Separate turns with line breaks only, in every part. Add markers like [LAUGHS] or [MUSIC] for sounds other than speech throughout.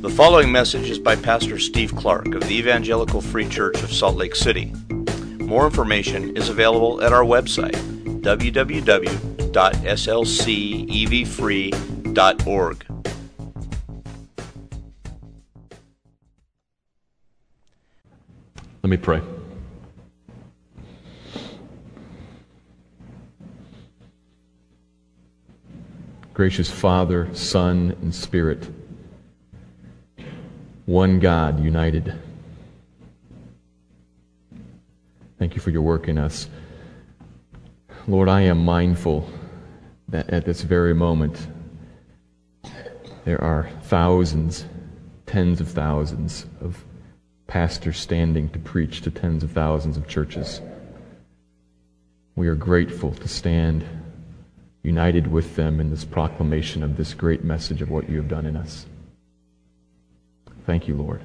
The following message is by Pastor Steve Clark of the Evangelical Free Church of Salt Lake City. More information is available at our website, www.slcevfree.org.
Let me pray. Gracious Father, Son, and Spirit, one God united. Thank you for your work in us. Lord, I am mindful that at this very moment there are thousands, tens of thousands of pastors standing to preach to tens of thousands of churches. We are grateful to stand united with them in this proclamation of this great message of what you have done in us. Thank you, Lord.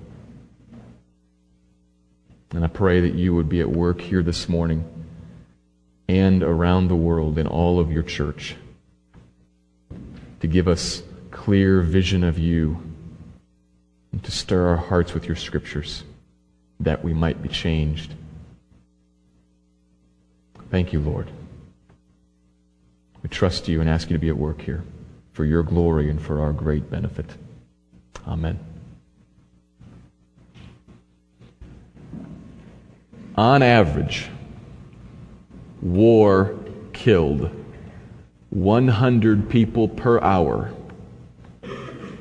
And I pray that you would be at work here this morning and around the world in all of your church to give us clear vision of you and to stir our hearts with your scriptures that we might be changed. Thank you, Lord. We trust you and ask you to be at work here for your glory and for our great benefit. Amen. On average, war killed 100 people per hour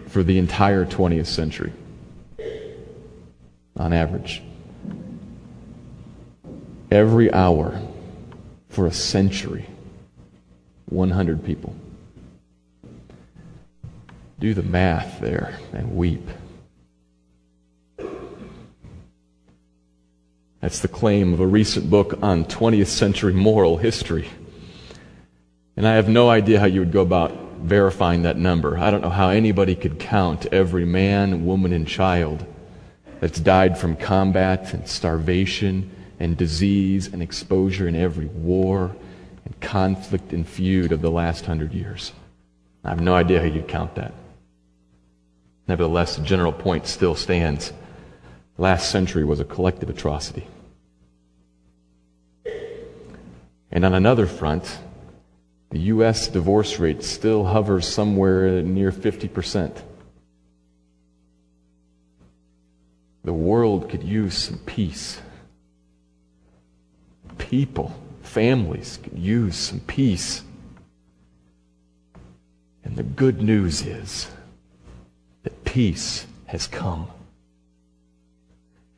for the entire 20th century. On average. Every hour for a century. 100 people. Do the math there and weep. That's the claim of a recent book on 20th century moral history. And I have no idea how you would go about verifying that number. I don't know how anybody could count every man, woman, and child that's died from combat and starvation and disease and exposure in every war and conflict and feud of the last hundred years. I have no idea how you'd count that. Nevertheless, the general point still stands. Last century was a collective atrocity. And on another front, the U.S. divorce rate still hovers somewhere near 50%. The world could use some peace. People families could use some peace. And the good news is that peace has come.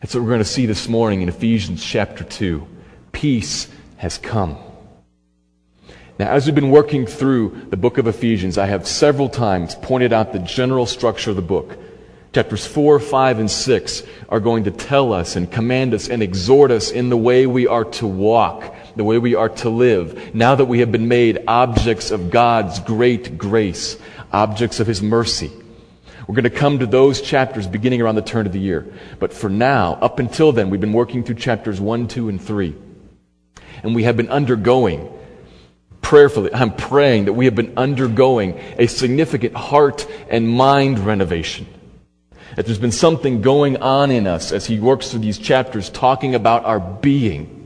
That's what we're going to see this morning in Ephesians chapter 2. Peace has come. Now, as we've been working through the book of Ephesians, I have several times pointed out the general structure of the book. Chapters 4, 5, and 6 are going to tell us and command us and exhort us in the way we are to walk the way we are to live, now that we have been made objects of God's great grace, objects of His mercy. We're going to come to those chapters beginning around the turn of the year. But for now, up until then, we've been working through chapters 1, 2, and 3. And we have been undergoing, prayerfully, I'm praying that we have been undergoing a significant heart and mind renovation. That there's been something going on in us as he works through these chapters talking about our being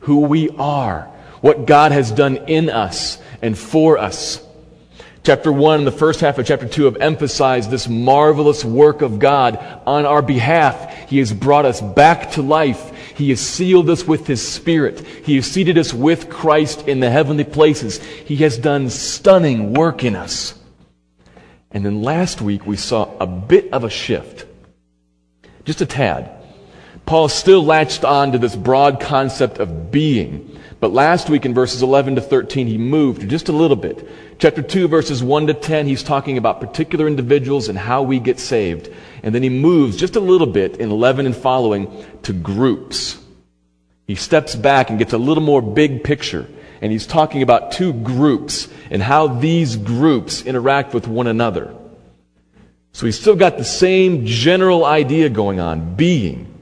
who we are, what God has done in us and for us. Chapter 1 and the first half of chapter 2 have emphasized this marvelous work of God on our behalf. He has brought us back to life. He has sealed us with His Spirit. He has seated us with Christ in the heavenly places. He has done stunning work in us. And then last week we saw a bit of a shift. Just a tad. Paul still latched on to this broad concept of being. But last week in verses 11 to 13, he moved just a little bit. Chapter 2, verses 1 to 10, he's talking about particular individuals and how we get saved. And then he moves just a little bit in 11 and following to groups. He steps back and gets a little more big picture. And he's talking about two groups and how these groups interact with one another. So he's still got the same general idea going on, being.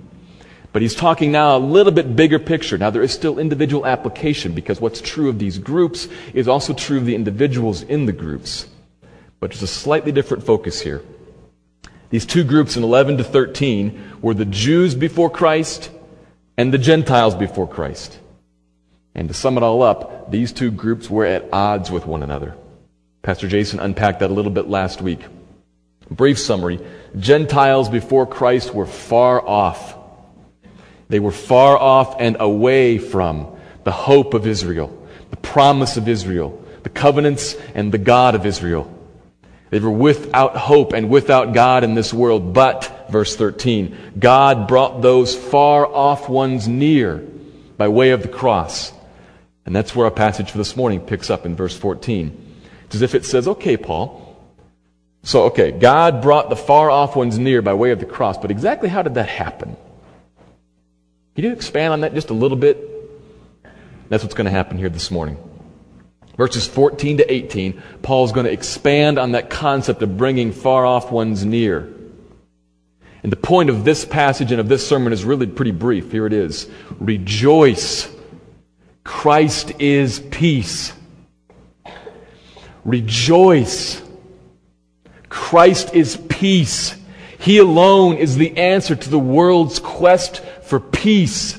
But he's talking now a little bit bigger picture. Now, there is still individual application because what's true of these groups is also true of the individuals in the groups. But there's a slightly different focus here. These two groups in 11 to 13 were the Jews before Christ and the Gentiles before Christ. And to sum it all up, these two groups were at odds with one another. Pastor Jason unpacked that a little bit last week. Brief summary Gentiles before Christ were far off. They were far off and away from the hope of Israel, the promise of Israel, the covenants and the God of Israel. They were without hope and without God in this world. But, verse 13, God brought those far off ones near by way of the cross. And that's where our passage for this morning picks up in verse 14. It's as if it says, okay, Paul. So, okay, God brought the far off ones near by way of the cross, but exactly how did that happen? Can you expand on that just a little bit? That's what's going to happen here this morning. Verses 14 to 18, Paul's going to expand on that concept of bringing far off ones near. And the point of this passage and of this sermon is really pretty brief. Here it is Rejoice Christ is peace. Rejoice. Christ is peace. He alone is the answer to the world's quest for peace.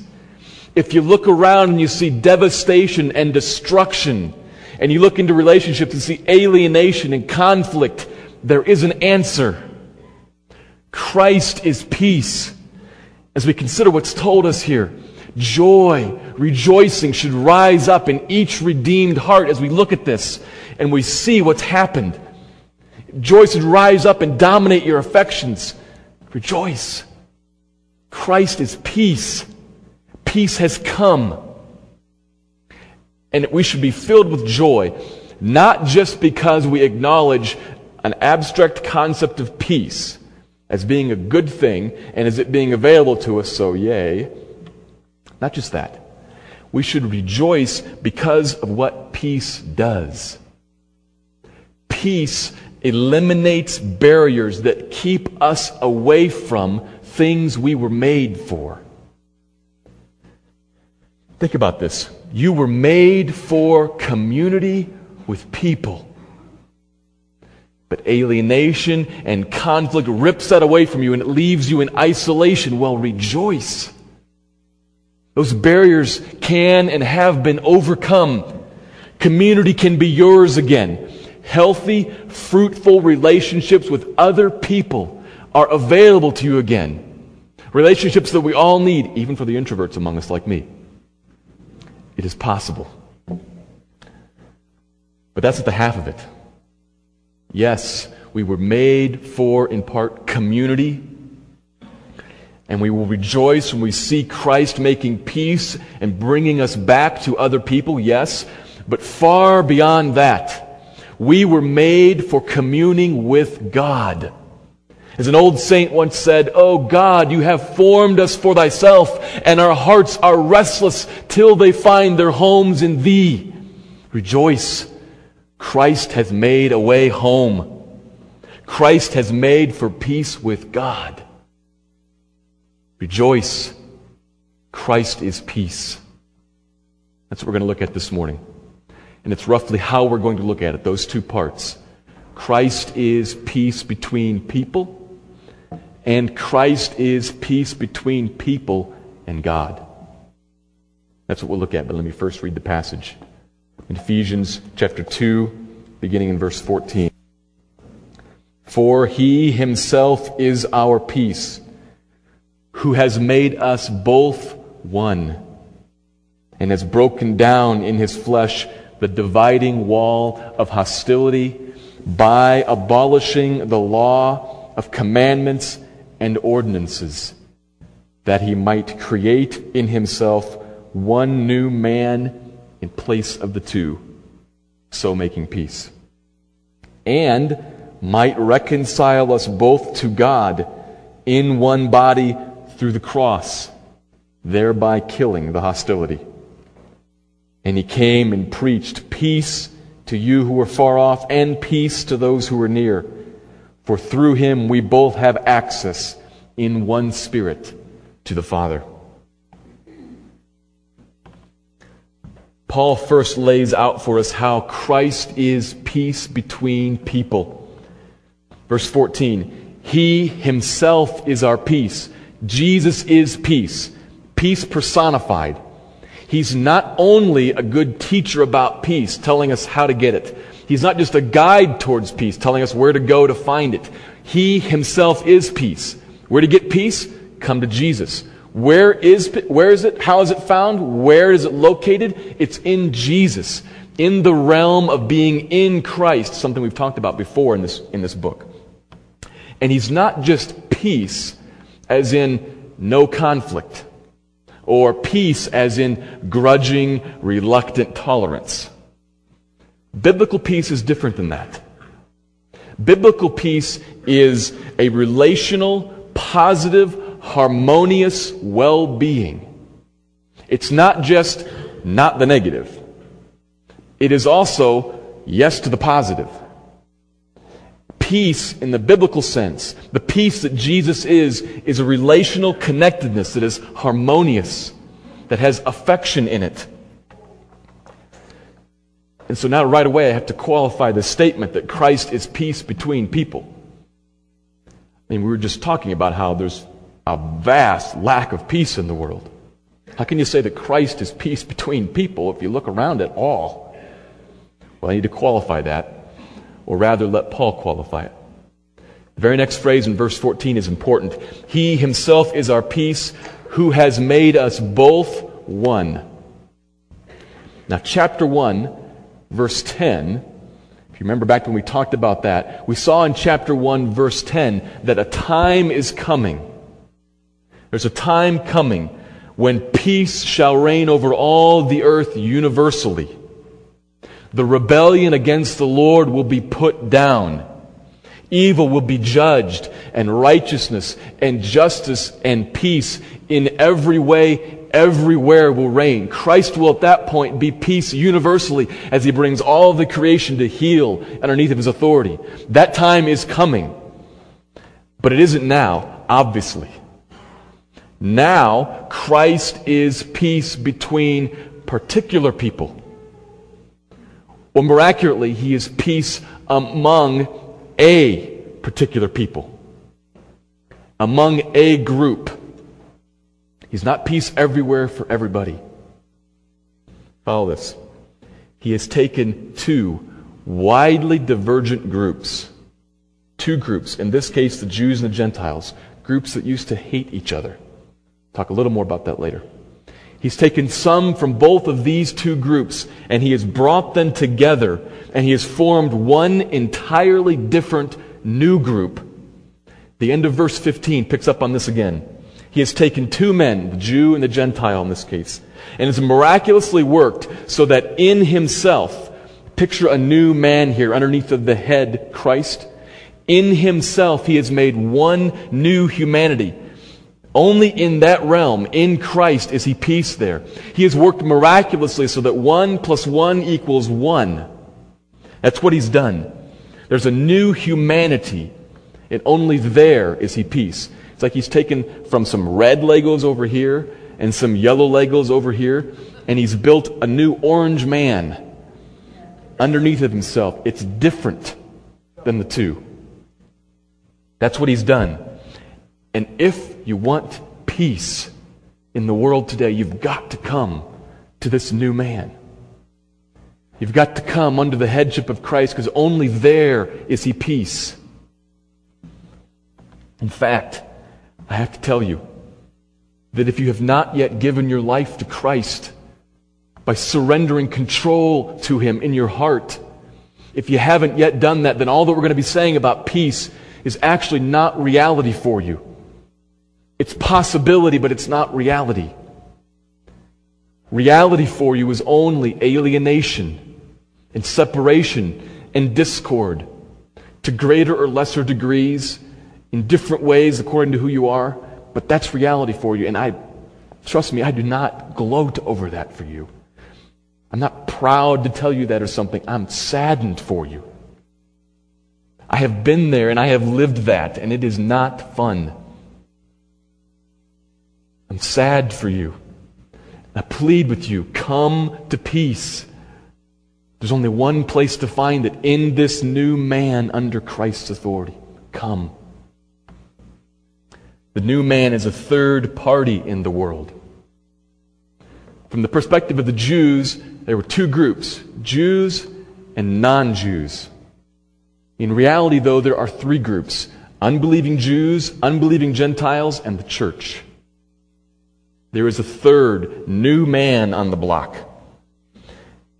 If you look around and you see devastation and destruction, and you look into relationships and see alienation and conflict, there is an answer. Christ is peace. As we consider what's told us here, Joy, rejoicing should rise up in each redeemed heart as we look at this and we see what's happened. Joy should rise up and dominate your affections. Rejoice. Christ is peace. Peace has come. And we should be filled with joy, not just because we acknowledge an abstract concept of peace as being a good thing and as it being available to us, so yay not just that. We should rejoice because of what peace does. Peace eliminates barriers that keep us away from things we were made for. Think about this. You were made for community with people. But alienation and conflict rips that away from you and it leaves you in isolation. Well, rejoice. Those barriers can and have been overcome. Community can be yours again. Healthy, fruitful relationships with other people are available to you again. Relationships that we all need, even for the introverts among us like me. It is possible. But that's at the half of it. Yes, we were made for, in part, community and we will rejoice when we see Christ making peace and bringing us back to other people, yes. But far beyond that, we were made for communing with God. As an old saint once said, Oh God, you have formed us for thyself, and our hearts are restless till they find their homes in thee. Rejoice. Christ has made a way home. Christ has made for peace with God. Rejoice. Christ is peace. That's what we're going to look at this morning. And it's roughly how we're going to look at it, those two parts. Christ is peace between people, and Christ is peace between people and God. That's what we'll look at, but let me first read the passage. In Ephesians chapter 2, beginning in verse 14. For he himself is our peace who has made us both one and has broken down in his flesh the dividing wall of hostility by abolishing the law of commandments and ordinances, that he might create in himself one new man in place of the two, so making peace, and might reconcile us both to God in one body through the cross, thereby killing the hostility. And he came and preached peace to you who were far off and peace to those who were near. For through him we both have access in one spirit to the Father. Paul first lays out for us how Christ is peace between people. Verse 14 He himself is our peace. Jesus is peace. Peace personified. He's not only a good teacher about peace, telling us how to get it. He's not just a guide towards peace, telling us where to go to find it. He himself is peace. Where to get peace? Come to Jesus. Where is, where is it? How is it found? Where is it located? It's in Jesus, in the realm of being in Christ, something we've talked about before in this, in this book. And he's not just peace, as in no conflict or peace as in grudging, reluctant tolerance. Biblical peace is different than that. Biblical peace is a relational, positive, harmonious well being. It's not just not the negative, it is also yes to the positive peace in the biblical sense, the peace that Jesus is, is a relational connectedness that is harmonious, that has affection in it. And so now, right away, I have to qualify the statement that Christ is peace between people. I mean, we were just talking about how there's a vast lack of peace in the world. How can you say that Christ is peace between people if you look around at all? Well, I need to qualify that or rather let Paul qualify it. The very next phrase in verse 14 is important. He himself is our peace, who has made us both one. Now, chapter 1, verse 10, if you remember back when we talked about that, we saw in chapter 1, verse 10, that a time is coming. There's a time coming when peace shall reign over all the earth universally. The rebellion against the Lord will be put down. Evil will be judged, and righteousness and justice and peace in every way, everywhere will reign. Christ will at that point be peace universally as he brings all the creation to heel underneath of his authority. That time is coming. But it isn't now, obviously. Now, Christ is peace between particular people. Or more accurately, he is peace among a particular people, among a group. He's not peace everywhere for everybody. Follow this. He has taken two widely divergent groups, two groups, in this case, the Jews and the Gentiles, groups that used to hate each other. Talk a little more about that later. He's taken some from both of these two groups and he has brought them together and he has formed one entirely different new group. The end of verse 15 picks up on this again. He has taken two men, the Jew and the Gentile in this case, and has miraculously worked so that in himself, picture a new man here underneath of the head, Christ. In himself, he has made one new humanity only in that realm, in Christ, is he peace there. He has worked miraculously so that one plus one equals one. That's what he's done. There's a new humanity, and only there is he peace. It's like he's taken from some red Legos over here and some yellow Legos over here, and he's built a new orange man underneath of himself. It's different than the two. That's what he's done. And if you want peace in the world today, you've got to come to this new man. You've got to come under the headship of Christ because only there is he peace. In fact, I have to tell you that if you have not yet given your life to Christ by surrendering control to him in your heart, if you haven't yet done that, then all that we're going to be saying about peace is actually not reality for you. It's possibility, but it's not reality. Reality for you is only alienation and separation and discord to greater or lesser degrees in different ways according to who you are. But that's reality for you. And I, trust me, I do not gloat over that for you. I'm not proud to tell you that or something. I'm saddened for you. I have been there and I have lived that, and it is not fun. I'm sad for you. I plead with you, come to peace. There's only one place to find it in this new man under Christ's authority. Come. The new man is a third party in the world. From the perspective of the Jews, there were two groups Jews and non Jews. In reality, though, there are three groups unbelieving Jews, unbelieving Gentiles, and the church. There is a third new man on the block.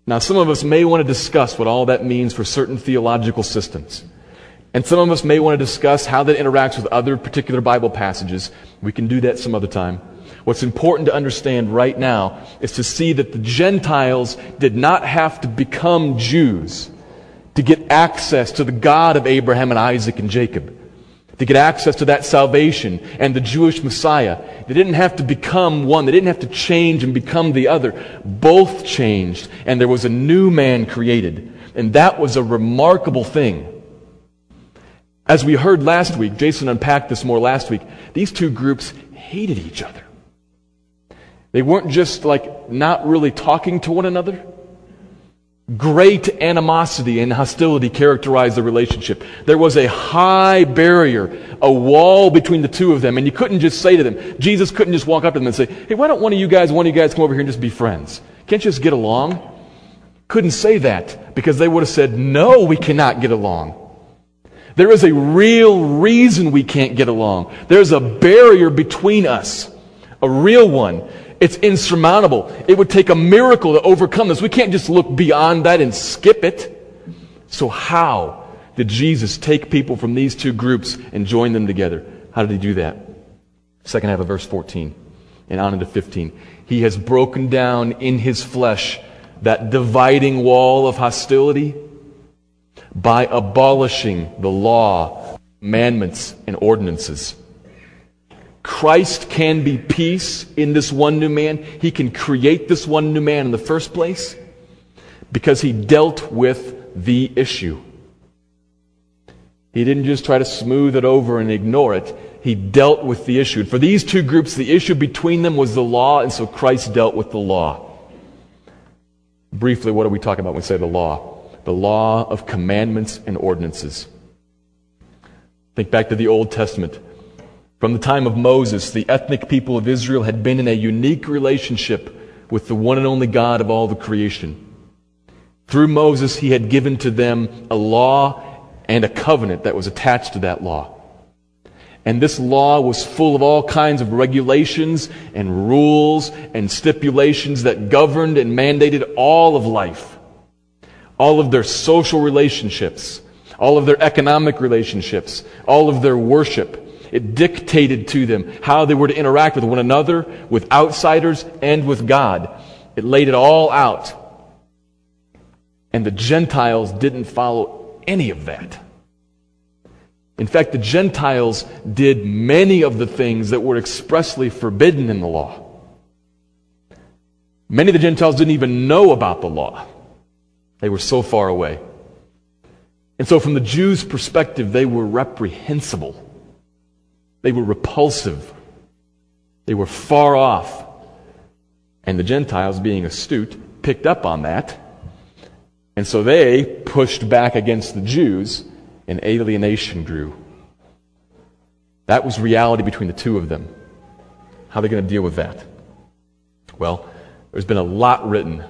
Now, some of us may want to discuss what all that means for certain theological systems. And some of us may want to discuss how that interacts with other particular Bible passages. We can do that some other time. What's important to understand right now is to see that the Gentiles did not have to become Jews to get access to the God of Abraham and Isaac and Jacob, to get access to that salvation and the Jewish Messiah. They didn't have to become one. They didn't have to change and become the other. Both changed, and there was a new man created. And that was a remarkable thing. As we heard last week, Jason unpacked this more last week, these two groups hated each other. They weren't just like not really talking to one another. Great animosity and hostility characterized the relationship. There was a high barrier, a wall between the two of them, and you couldn't just say to them, Jesus couldn't just walk up to them and say, Hey, why don't one of you guys, one of you guys come over here and just be friends? Can't you just get along? Couldn't say that because they would have said, No, we cannot get along. There is a real reason we can't get along. There's a barrier between us, a real one. It's insurmountable. It would take a miracle to overcome this. We can't just look beyond that and skip it. So, how did Jesus take people from these two groups and join them together? How did he do that? Second half of verse 14 and on into 15. He has broken down in his flesh that dividing wall of hostility by abolishing the law, commandments, and ordinances. Christ can be peace in this one new man. He can create this one new man in the first place because he dealt with the issue. He didn't just try to smooth it over and ignore it. He dealt with the issue. For these two groups, the issue between them was the law, and so Christ dealt with the law. Briefly, what are we talking about when we say the law? The law of commandments and ordinances. Think back to the Old Testament. From the time of Moses, the ethnic people of Israel had been in a unique relationship with the one and only God of all the creation. Through Moses, he had given to them a law and a covenant that was attached to that law. And this law was full of all kinds of regulations and rules and stipulations that governed and mandated all of life all of their social relationships, all of their economic relationships, all of their worship. It dictated to them how they were to interact with one another, with outsiders, and with God. It laid it all out. And the Gentiles didn't follow any of that. In fact, the Gentiles did many of the things that were expressly forbidden in the law. Many of the Gentiles didn't even know about the law. They were so far away. And so, from the Jews' perspective, they were reprehensible. They were repulsive. They were far off. And the Gentiles, being astute, picked up on that. And so they pushed back against the Jews, and alienation grew. That was reality between the two of them. How are they going to deal with that? Well, there's been a lot written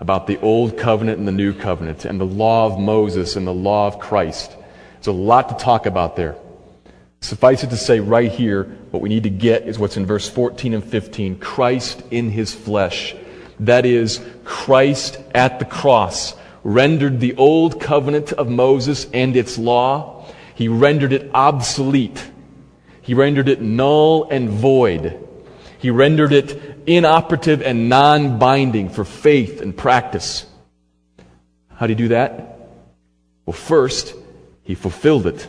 about the old covenant and the new covenant and the law of Moses and the law of Christ. There's a lot to talk about there. Suffice it to say, right here, what we need to get is what's in verse 14 and 15 Christ in his flesh. That is, Christ at the cross rendered the old covenant of Moses and its law, he rendered it obsolete. He rendered it null and void. He rendered it inoperative and non binding for faith and practice. How did he do that? Well, first, he fulfilled it.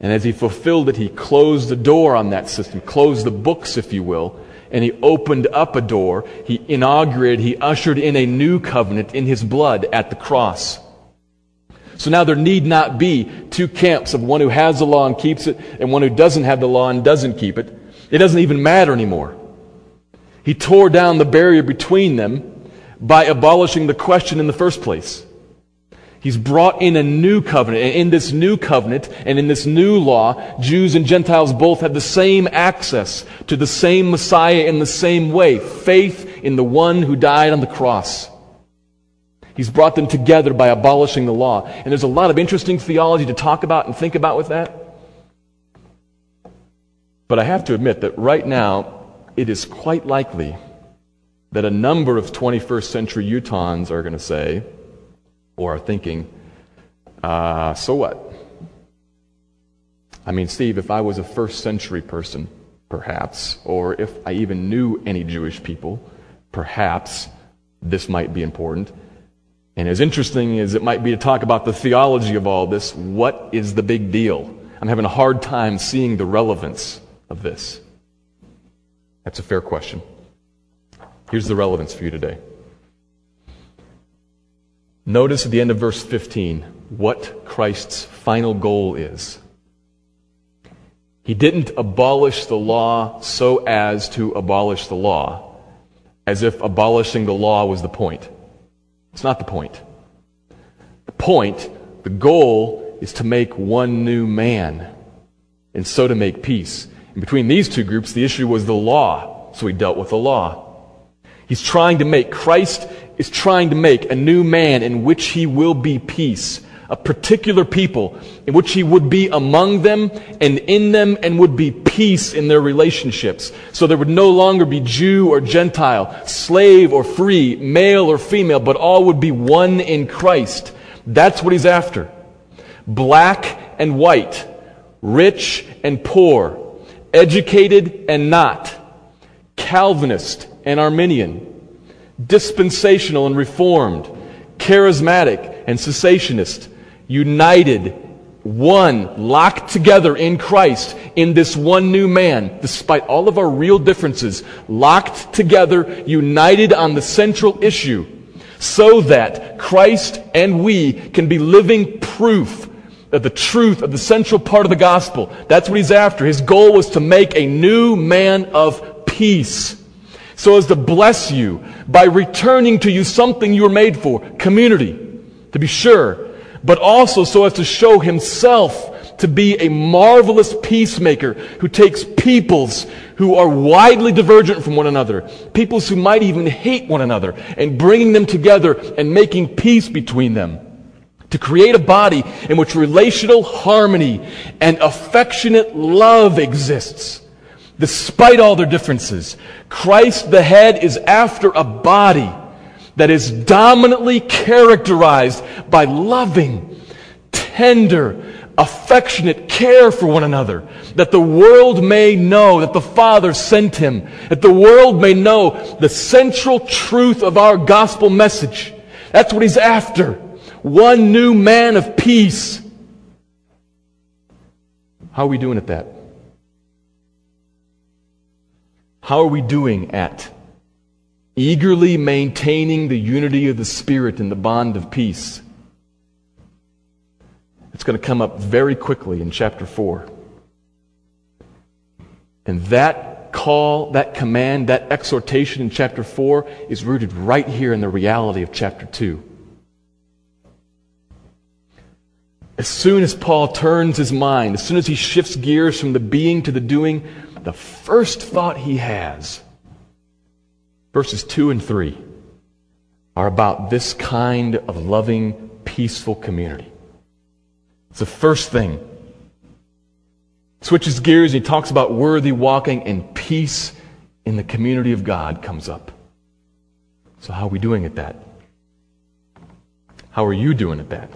And as he fulfilled it, he closed the door on that system, closed the books, if you will, and he opened up a door. He inaugurated, he ushered in a new covenant in his blood at the cross. So now there need not be two camps of one who has the law and keeps it, and one who doesn't have the law and doesn't keep it. It doesn't even matter anymore. He tore down the barrier between them by abolishing the question in the first place. He's brought in a new covenant. And in this new covenant and in this new law, Jews and Gentiles both have the same access to the same Messiah in the same way faith in the one who died on the cross. He's brought them together by abolishing the law. And there's a lot of interesting theology to talk about and think about with that. But I have to admit that right now, it is quite likely that a number of 21st century Utahns are going to say, or are thinking, uh, so what? I mean, Steve, if I was a first century person, perhaps, or if I even knew any Jewish people, perhaps this might be important. And as interesting as it might be to talk about the theology of all this, what is the big deal? I'm having a hard time seeing the relevance of this. That's a fair question. Here's the relevance for you today. Notice at the end of verse 15 what Christ's final goal is. He didn't abolish the law so as to abolish the law, as if abolishing the law was the point. It's not the point. The point, the goal, is to make one new man, and so to make peace. And between these two groups, the issue was the law, so he dealt with the law. He's trying to make, Christ is trying to make a new man in which he will be peace. A particular people in which he would be among them and in them and would be peace in their relationships. So there would no longer be Jew or Gentile, slave or free, male or female, but all would be one in Christ. That's what he's after. Black and white, rich and poor, educated and not, Calvinist and Arminian, dispensational and reformed, charismatic and cessationist, united, one, locked together in Christ, in this one new man, despite all of our real differences, locked together, united on the central issue, so that Christ and we can be living proof the truth of the central part of the gospel. That's what he's after. His goal was to make a new man of peace so as to bless you by returning to you something you were made for community, to be sure, but also so as to show himself to be a marvelous peacemaker who takes peoples who are widely divergent from one another, peoples who might even hate one another, and bringing them together and making peace between them. To create a body in which relational harmony and affectionate love exists despite all their differences. Christ the head is after a body that is dominantly characterized by loving, tender, affectionate care for one another, that the world may know that the Father sent him, that the world may know the central truth of our gospel message. That's what he's after. One new man of peace. How are we doing at that? How are we doing at eagerly maintaining the unity of the Spirit in the bond of peace? It's going to come up very quickly in chapter 4. And that call, that command, that exhortation in chapter 4 is rooted right here in the reality of chapter 2. As soon as Paul turns his mind, as soon as he shifts gears from the being to the doing, the first thought he has, verses 2 and 3, are about this kind of loving, peaceful community. It's the first thing. Switches gears, he talks about worthy walking, and peace in the community of God comes up. So, how are we doing at that? How are you doing at that?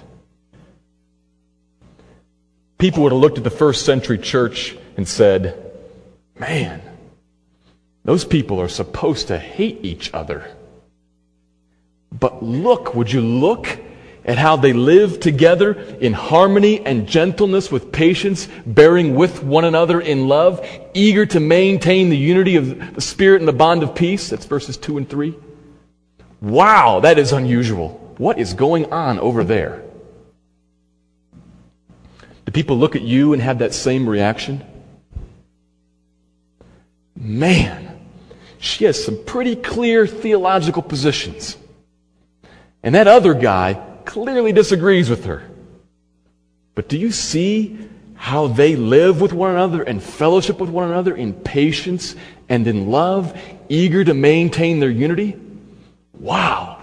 People would have looked at the first century church and said, Man, those people are supposed to hate each other. But look, would you look at how they live together in harmony and gentleness with patience, bearing with one another in love, eager to maintain the unity of the Spirit and the bond of peace? That's verses 2 and 3. Wow, that is unusual. What is going on over there? Do people look at you and have that same reaction? man, she has some pretty clear theological positions. And that other guy clearly disagrees with her. But do you see how they live with one another and fellowship with one another in patience and in love, eager to maintain their unity? Wow,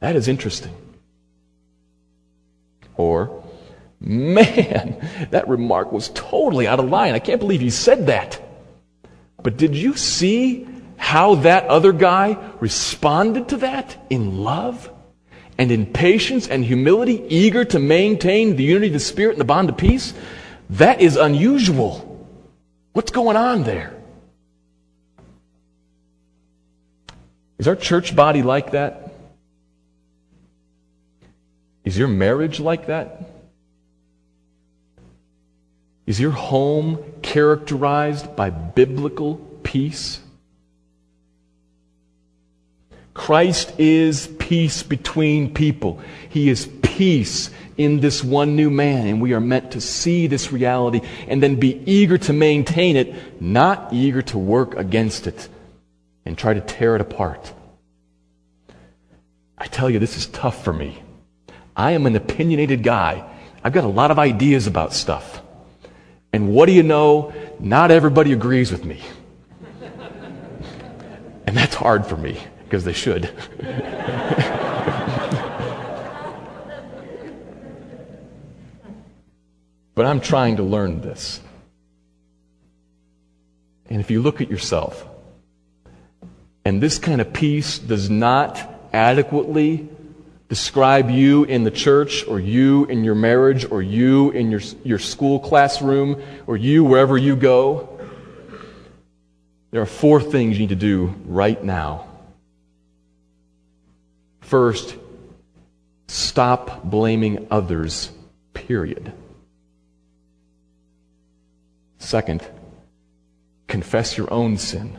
that is interesting. Or, man, that remark was totally out of line. I can't believe you said that. But did you see how that other guy responded to that in love and in patience and humility, eager to maintain the unity of the Spirit and the bond of peace? That is unusual. What's going on there? Is our church body like that? Is your marriage like that? Is your home characterized by biblical peace? Christ is peace between people. He is peace in this one new man, and we are meant to see this reality and then be eager to maintain it, not eager to work against it and try to tear it apart. I tell you, this is tough for me. I am an opinionated guy. I've got a lot of ideas about stuff. And what do you know? Not everybody agrees with me. and that's hard for me because they should. [LAUGHS] but I'm trying to learn this. And if you look at yourself, and this kind of peace does not adequately describe you in the church, or you in your marriage, or you in your, your school classroom, or you wherever you go, there are four things you need to do right now. First, stop blaming others, period. Second, confess your own sin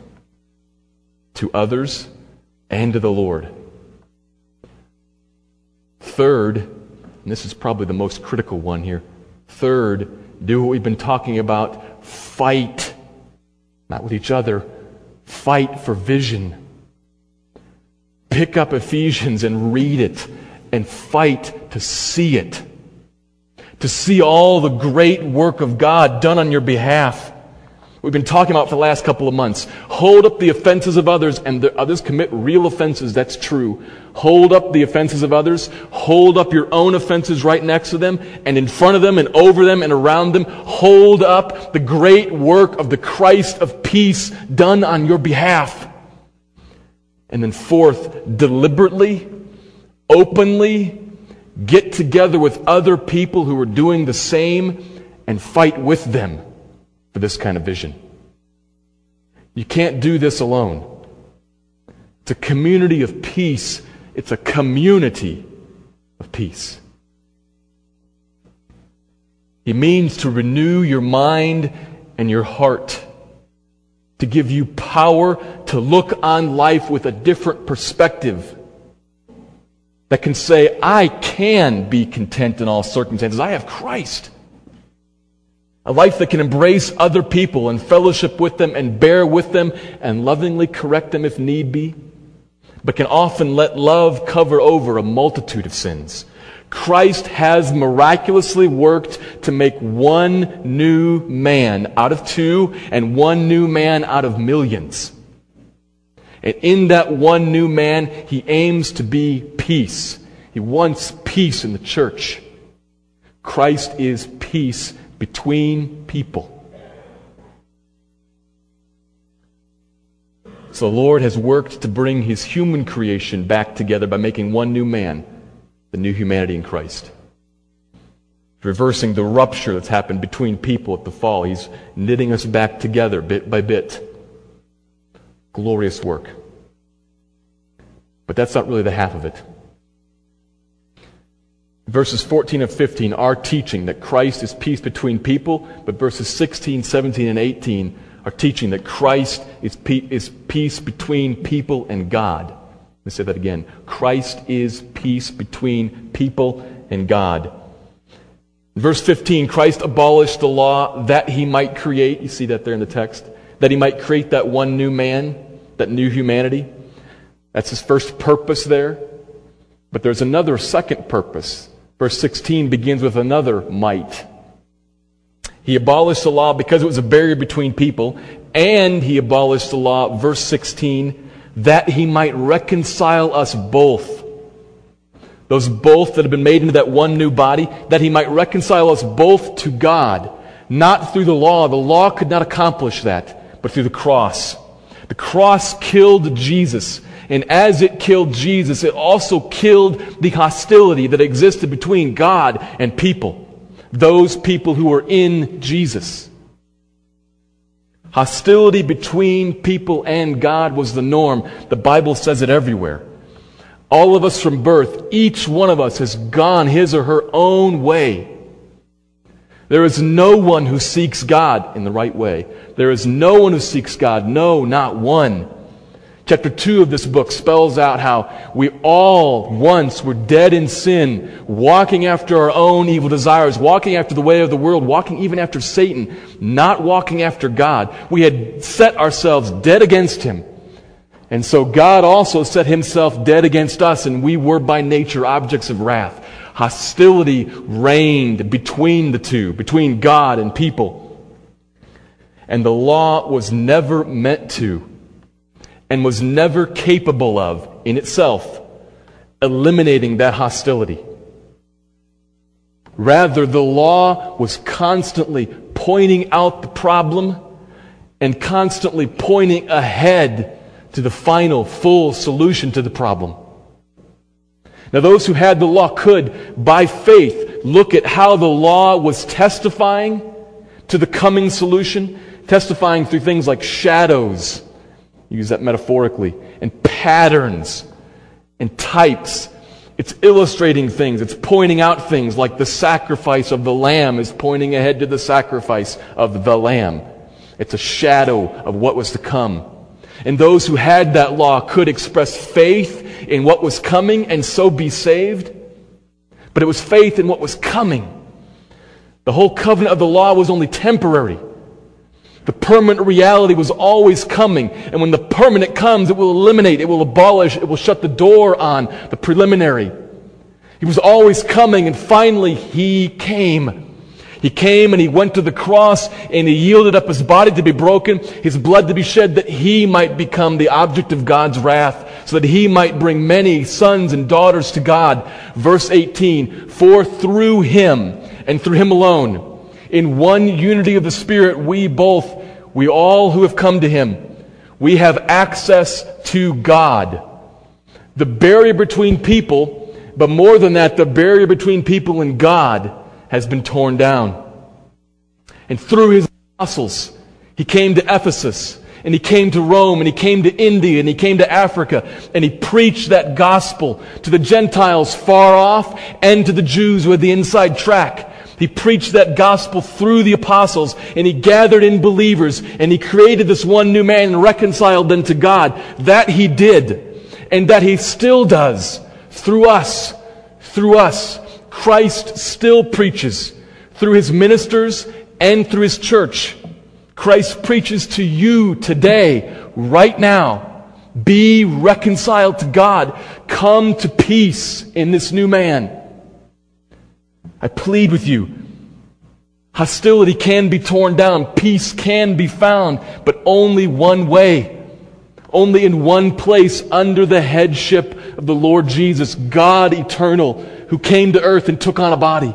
to others and to the Lord. Third, and this is probably the most critical one here. Third, do what we've been talking about fight, not with each other, fight for vision. Pick up Ephesians and read it and fight to see it. To see all the great work of God done on your behalf we've been talking about for the last couple of months. Hold up the offenses of others, and the others commit real offenses. That's true. Hold up the offenses of others. Hold up your own offenses right next to them, and in front of them, and over them, and around them. Hold up the great work of the Christ of peace done on your behalf. And then, fourth, deliberately, openly, get together with other people who are doing the same and fight with them for this kind of vision. You can't do this alone. It's a community of peace. It's a community of peace. It means to renew your mind and your heart, to give you power to look on life with a different perspective that can say, I can be content in all circumstances. I have Christ. A life that can embrace other people and fellowship with them and bear with them and lovingly correct them if need be, but can often let love cover over a multitude of sins. Christ has miraculously worked to make one new man out of two and one new man out of millions. And in that one new man, he aims to be peace. He wants peace in the church. Christ is peace between people. So the Lord has worked to bring his human creation back together by making one new man, the new humanity in Christ. Reversing the rupture that's happened between people at the fall. He's knitting us back together bit by bit. Glorious work. But that's not really the half of it. Verses 14 and 15 are teaching that Christ is peace between people, but verses 16, 17, and 18 are teaching that Christ is, pe- is peace between people and God. Let me say that again. Christ is peace between people and God. verse 15, Christ abolished the law that he might create, you see that there in the text, that he might create that one new man, that new humanity. That's his first purpose there. But there's another second purpose. Verse 16 begins with another might. He abolished the law because it was a barrier between people, and he abolished the law, verse 16, that he might reconcile us both. Those both that have been made into that one new body, that he might reconcile us both to God, not through the law. The law could not accomplish that, but through the cross. The cross killed Jesus. And as it killed Jesus, it also killed the hostility that existed between God and people. Those people who were in Jesus. Hostility between people and God was the norm. The Bible says it everywhere. All of us from birth, each one of us has gone his or her own way. There is no one who seeks God in the right way. There is no one who seeks God. No, not one. Chapter 2 of this book spells out how we all once were dead in sin, walking after our own evil desires, walking after the way of the world, walking even after Satan, not walking after God. We had set ourselves dead against Him. And so God also set Himself dead against us, and we were by nature objects of wrath. Hostility reigned between the two, between God and people. And the law was never meant to and was never capable of, in itself, eliminating that hostility. Rather, the law was constantly pointing out the problem and constantly pointing ahead to the final, full solution to the problem. Now, those who had the law could, by faith, look at how the law was testifying to the coming solution, testifying through things like shadows use that metaphorically, and patterns and types. It's illustrating things. It's pointing out things like the sacrifice of the lamb is pointing ahead to the sacrifice of the lamb. It's a shadow of what was to come. And those who had that law could express faith in what was coming and so be saved. But it was faith in what was coming. The whole covenant of the law was only temporary. The permanent reality was always coming. And when the permanent comes, it will eliminate, it will abolish, it will shut the door on the preliminary. He was always coming, and finally, He came. He came and He went to the cross and He yielded up His body to be broken, His blood to be shed, that He might become the object of God's wrath, so that He might bring many sons and daughters to God. Verse 18, for through Him and through Him alone, in one unity of the Spirit, we both, we all who have come to Him, we have access to God. The barrier between people, but more than that, the barrier between people and God has been torn down. And through His apostles, He came to Ephesus, and he came to Rome, and he came to India, and he came to Africa, and he preached that gospel to the Gentiles far off and to the Jews had the inside track. He preached that gospel through the apostles and he gathered in believers and he created this one new man and reconciled them to God. That he did and that he still does through us. Through us. Christ still preaches through his ministers and through his church. Christ preaches to you today, right now. Be reconciled to God. Come to peace in this new man. I plead with you. Hostility can be torn down. Peace can be found, but only one way. Only in one place under the headship of the Lord Jesus, God eternal, who came to earth and took on a body.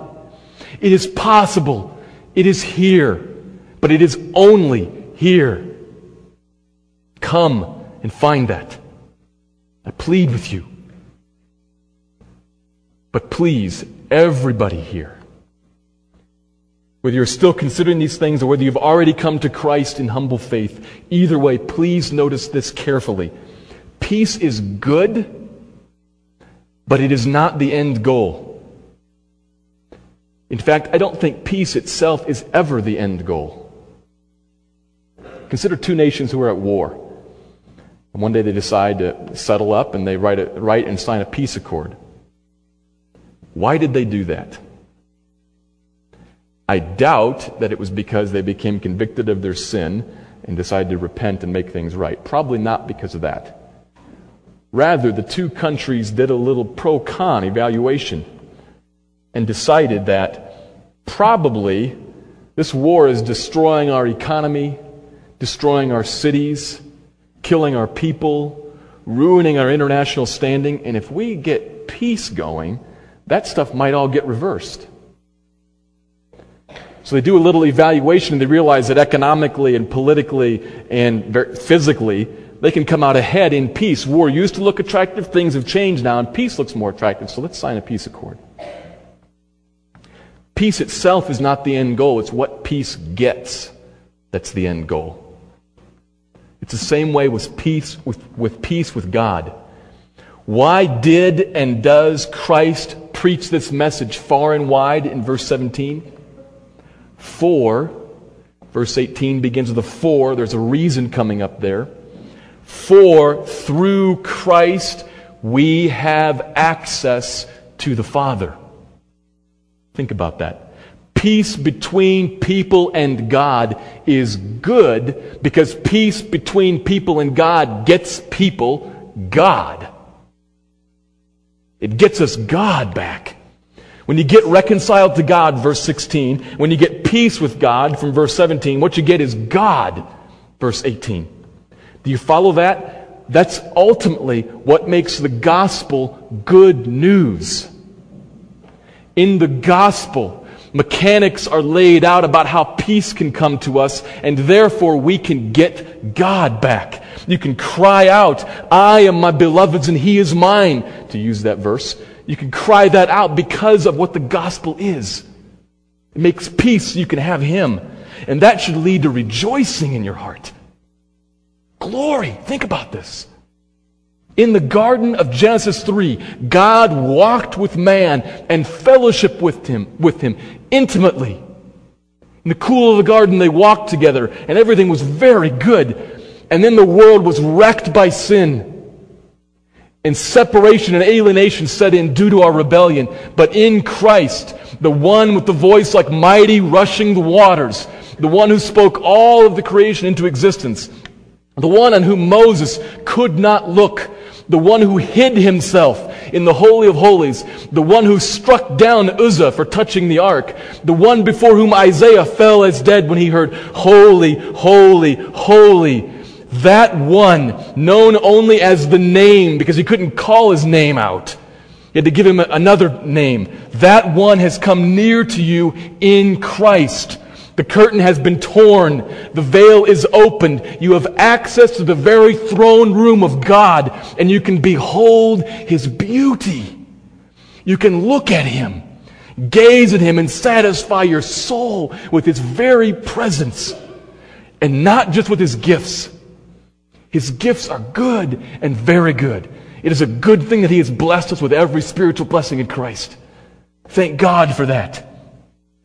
It is possible. It is here. But it is only here. Come and find that. I plead with you. But please, everybody here, whether you're still considering these things or whether you've already come to Christ in humble faith, either way, please notice this carefully. Peace is good, but it is not the end goal. In fact, I don't think peace itself is ever the end goal. Consider two nations who are at war. And one day they decide to settle up and they write, a, write and sign a peace accord. Why did they do that? I doubt that it was because they became convicted of their sin and decided to repent and make things right. Probably not because of that. Rather, the two countries did a little pro con evaluation and decided that probably this war is destroying our economy, destroying our cities, killing our people, ruining our international standing, and if we get peace going, that stuff might all get reversed. So they do a little evaluation and they realize that economically and politically and physically, they can come out ahead in peace. War used to look attractive, things have changed now, and peace looks more attractive, so let's sign a peace accord. Peace itself is not the end goal, it's what peace gets that's the end goal. It's the same way with peace with, with peace with God. Why did and does Christ preach this message far and wide in verse 17? For, verse 18 begins with a for, there's a reason coming up there. For through Christ we have access to the Father. Think about that. Peace between people and God is good because peace between people and God gets people God. It gets us God back. When you get reconciled to God, verse 16, when you get peace with God from verse 17, what you get is God, verse 18. Do you follow that? That's ultimately what makes the gospel good news. In the gospel, mechanics are laid out about how peace can come to us, and therefore we can get God back. You can cry out, I am my beloved's and he is mine, to use that verse. You can cry that out because of what the gospel is. It makes peace, you can have him. And that should lead to rejoicing in your heart. Glory. Think about this. In the garden of Genesis 3, God walked with man and fellowship with him, with him intimately. In the cool of the garden, they walked together, and everything was very good. And then the world was wrecked by sin. And separation and alienation set in due to our rebellion. But in Christ, the one with the voice like mighty rushing the waters, the one who spoke all of the creation into existence, the one on whom Moses could not look, the one who hid himself in the Holy of Holies, the one who struck down Uzzah for touching the ark, the one before whom Isaiah fell as dead when he heard, Holy, holy, holy. That one, known only as the name because he couldn't call his name out. He had to give him another name. That one has come near to you in Christ. The curtain has been torn. The veil is opened. You have access to the very throne room of God, and you can behold His beauty. You can look at Him, gaze at Him, and satisfy your soul with His very presence, and not just with His gifts. His gifts are good and very good. It is a good thing that He has blessed us with every spiritual blessing in Christ. Thank God for that.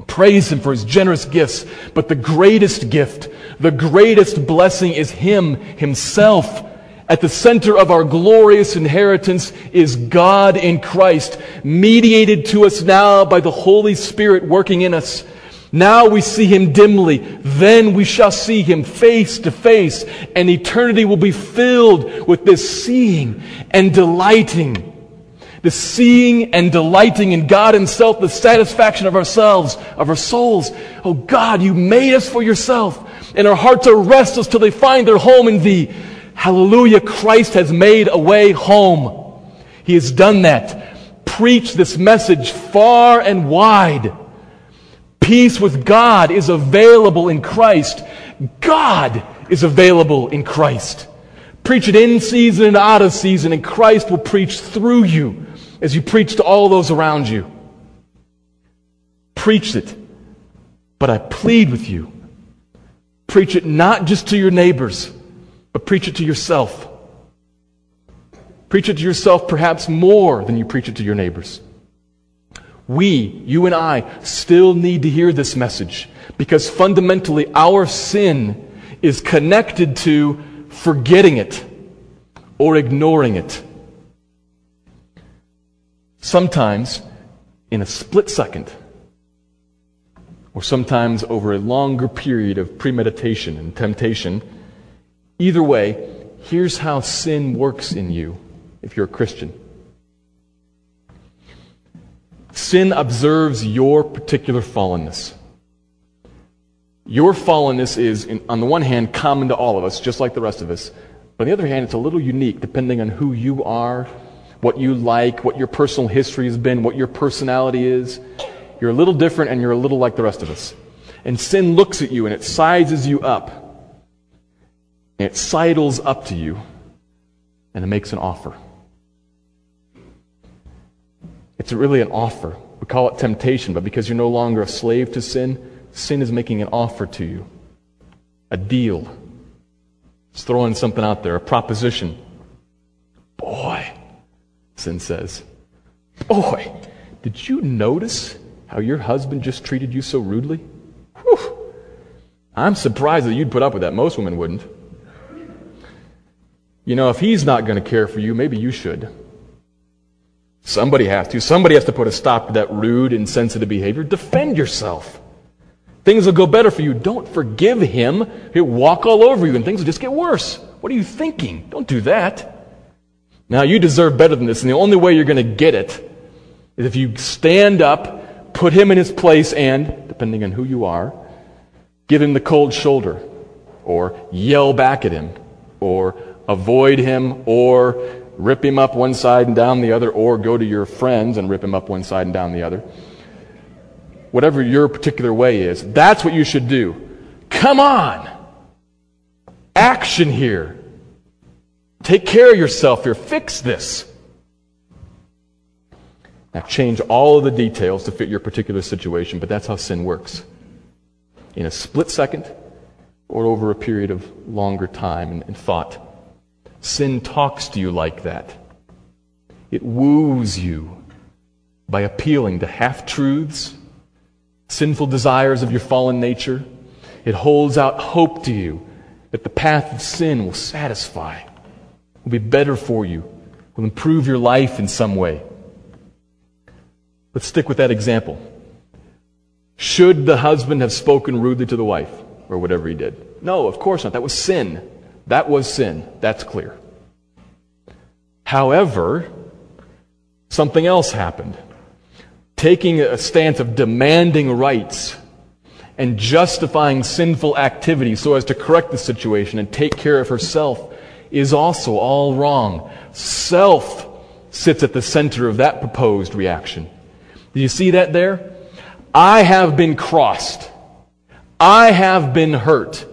Praise Him for His generous gifts. But the greatest gift, the greatest blessing is Him Himself. At the center of our glorious inheritance is God in Christ, mediated to us now by the Holy Spirit working in us. Now we see him dimly, then we shall see him face to face, and eternity will be filled with this seeing and delighting the seeing and delighting in God Himself, the satisfaction of ourselves, of our souls. Oh God, you made us for yourself, and our hearts are restless till they find their home in Thee. Hallelujah, Christ has made a way home. He has done that. Preach this message far and wide. Peace with God is available in Christ. God is available in Christ. Preach it in season and out of season, and Christ will preach through you as you preach to all those around you. Preach it. But I plead with you preach it not just to your neighbors, but preach it to yourself. Preach it to yourself perhaps more than you preach it to your neighbors. We, you and I, still need to hear this message because fundamentally our sin is connected to forgetting it or ignoring it. Sometimes in a split second, or sometimes over a longer period of premeditation and temptation. Either way, here's how sin works in you if you're a Christian. Sin observes your particular fallenness. Your fallenness is, on the one hand, common to all of us, just like the rest of us. But on the other hand, it's a little unique depending on who you are, what you like, what your personal history has been, what your personality is. You're a little different and you're a little like the rest of us. And sin looks at you and it sizes you up. And it sidles up to you and it makes an offer. It's really an offer. We call it temptation, but because you're no longer a slave to sin, sin is making an offer to you. A deal. It's throwing something out there, a proposition. Boy, sin says, Boy, did you notice how your husband just treated you so rudely? Whew. I'm surprised that you'd put up with that. Most women wouldn't. You know, if he's not going to care for you, maybe you should. Somebody has to. Somebody has to put a stop to that rude, insensitive behavior. Defend yourself. Things will go better for you. Don't forgive him. He'll walk all over you and things will just get worse. What are you thinking? Don't do that. Now, you deserve better than this, and the only way you're going to get it is if you stand up, put him in his place, and, depending on who you are, give him the cold shoulder, or yell back at him, or avoid him, or rip him up one side and down the other, or go to your friends and rip him up one side and down the other. Whatever your particular way is, that's what you should do. Come on! Action here. Take care of yourself here. Fix this. Now, change all of the details to fit your particular situation, but that's how sin works. In a split second or over a period of longer time and, and thought. Sin talks to you like that. It woos you by appealing to half truths, sinful desires of your fallen nature. It holds out hope to you that the path of sin will satisfy, will be better for you, will improve your life in some way. Let's stick with that example. Should the husband have spoken rudely to the wife, or whatever he did? No, of course not. That was sin. That was sin. That's clear. However, something else happened. Taking a stance of demanding rights and justifying sinful activity so as to correct the situation and take care of herself is also all wrong. Self sits at the center of that proposed reaction. Do you see that there? I have been crossed. I have been hurt.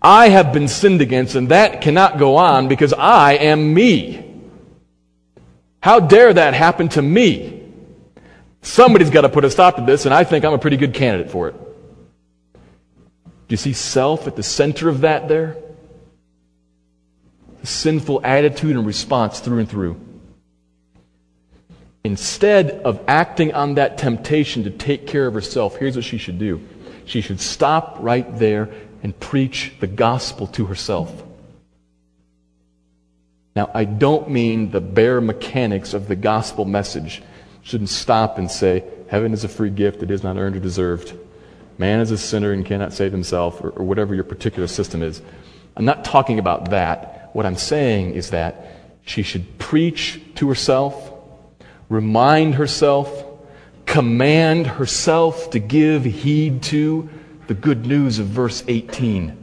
I have been sinned against, and that cannot go on because I am me. How dare that happen to me? Somebody's got to put a stop to this, and I think I'm a pretty good candidate for it. Do you see self at the center of that there? The sinful attitude and response through and through. Instead of acting on that temptation to take care of herself, here's what she should do. She should stop right there and preach the gospel to herself. Now, I don't mean the bare mechanics of the gospel message. Shouldn't stop and say, Heaven is a free gift, it is not earned or deserved. Man is a sinner and cannot save himself, or, or whatever your particular system is. I'm not talking about that. What I'm saying is that she should preach to herself, remind herself, command herself to give heed to the good news of verse 18.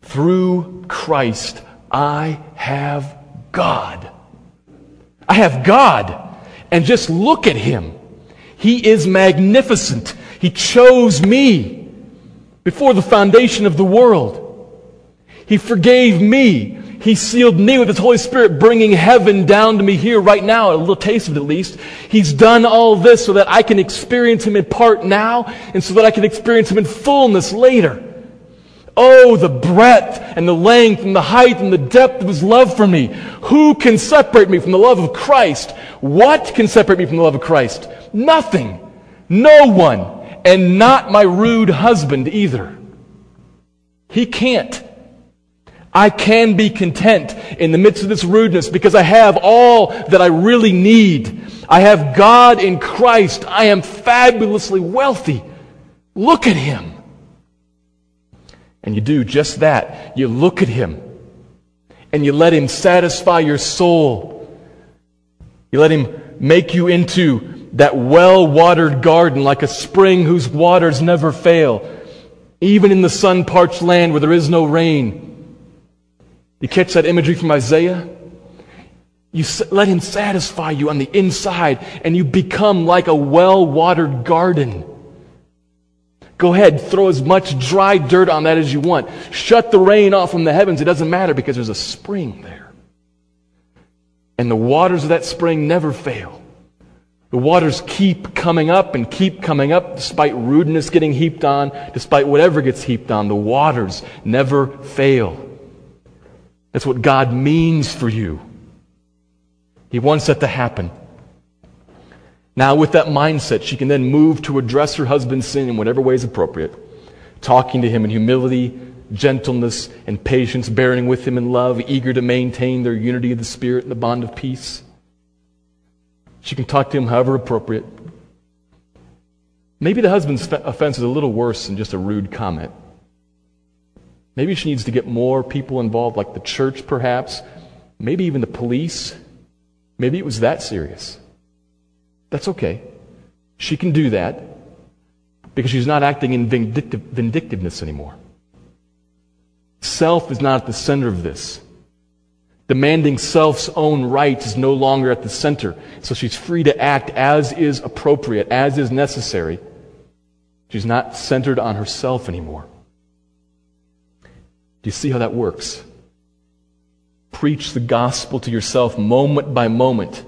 Through Christ, I have God. I have God. And just look at him. He is magnificent. He chose me before the foundation of the world. He forgave me. He sealed me with His Holy Spirit, bringing heaven down to me here right now, a little taste of it at least. He's done all this so that I can experience Him in part now, and so that I can experience Him in fullness later. Oh, the breadth and the length and the height and the depth of His love for me. Who can separate me from the love of Christ? What can separate me from the love of Christ? Nothing. No one. And not my rude husband either. He can't. I can be content in the midst of this rudeness because I have all that I really need. I have God in Christ. I am fabulously wealthy. Look at Him. And you do just that. You look at Him and you let Him satisfy your soul. You let Him make you into that well watered garden like a spring whose waters never fail, even in the sun parched land where there is no rain. You catch that imagery from Isaiah? You let Him satisfy you on the inside, and you become like a well watered garden. Go ahead, throw as much dry dirt on that as you want. Shut the rain off from the heavens. It doesn't matter because there's a spring there. And the waters of that spring never fail. The waters keep coming up and keep coming up despite rudeness getting heaped on, despite whatever gets heaped on. The waters never fail. That's what God means for you. He wants that to happen. Now, with that mindset, she can then move to address her husband's sin in whatever way is appropriate, talking to him in humility, gentleness, and patience, bearing with him in love, eager to maintain their unity of the Spirit and the bond of peace. She can talk to him however appropriate. Maybe the husband's offense is a little worse than just a rude comment. Maybe she needs to get more people involved, like the church, perhaps, maybe even the police Maybe it was that serious. That's okay. She can do that because she's not acting in vindictive, vindictiveness anymore. Self is not at the center of this. Demanding self's own rights is no longer at the center. So she's free to act as is appropriate, as is necessary. She's not centered on herself anymore. Do you see how that works? preach the gospel to yourself moment by moment.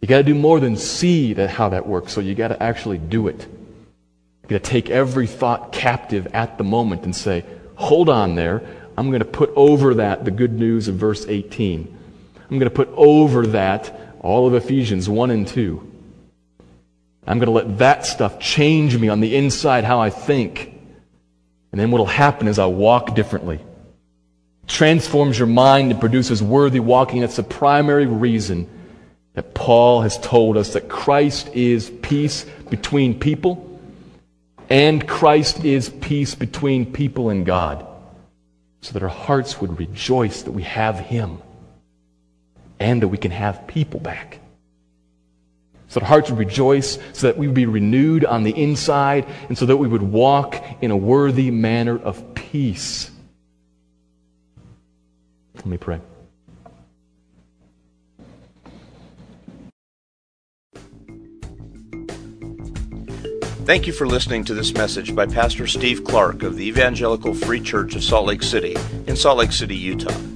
You got to do more than see that, how that works, so you got to actually do it. You got to take every thought captive at the moment and say, hold on there. I'm going to put over that the good news of verse 18. I'm going to put over that all of Ephesians 1 and 2. I'm going to let that stuff change me on the inside, how I think. And then what will happen is I'll walk differently transforms your mind and produces worthy walking. That's the primary reason that Paul has told us that Christ is peace between people and Christ is peace between people and God. So that our hearts would rejoice that we have Him and that we can have people back. So that hearts would rejoice, so that we would be renewed on the inside, and so that we would walk in a worthy manner of peace let me pray.
Thank you for listening to this message by Pastor Steve Clark of the Evangelical Free Church of Salt Lake City in Salt Lake City, Utah.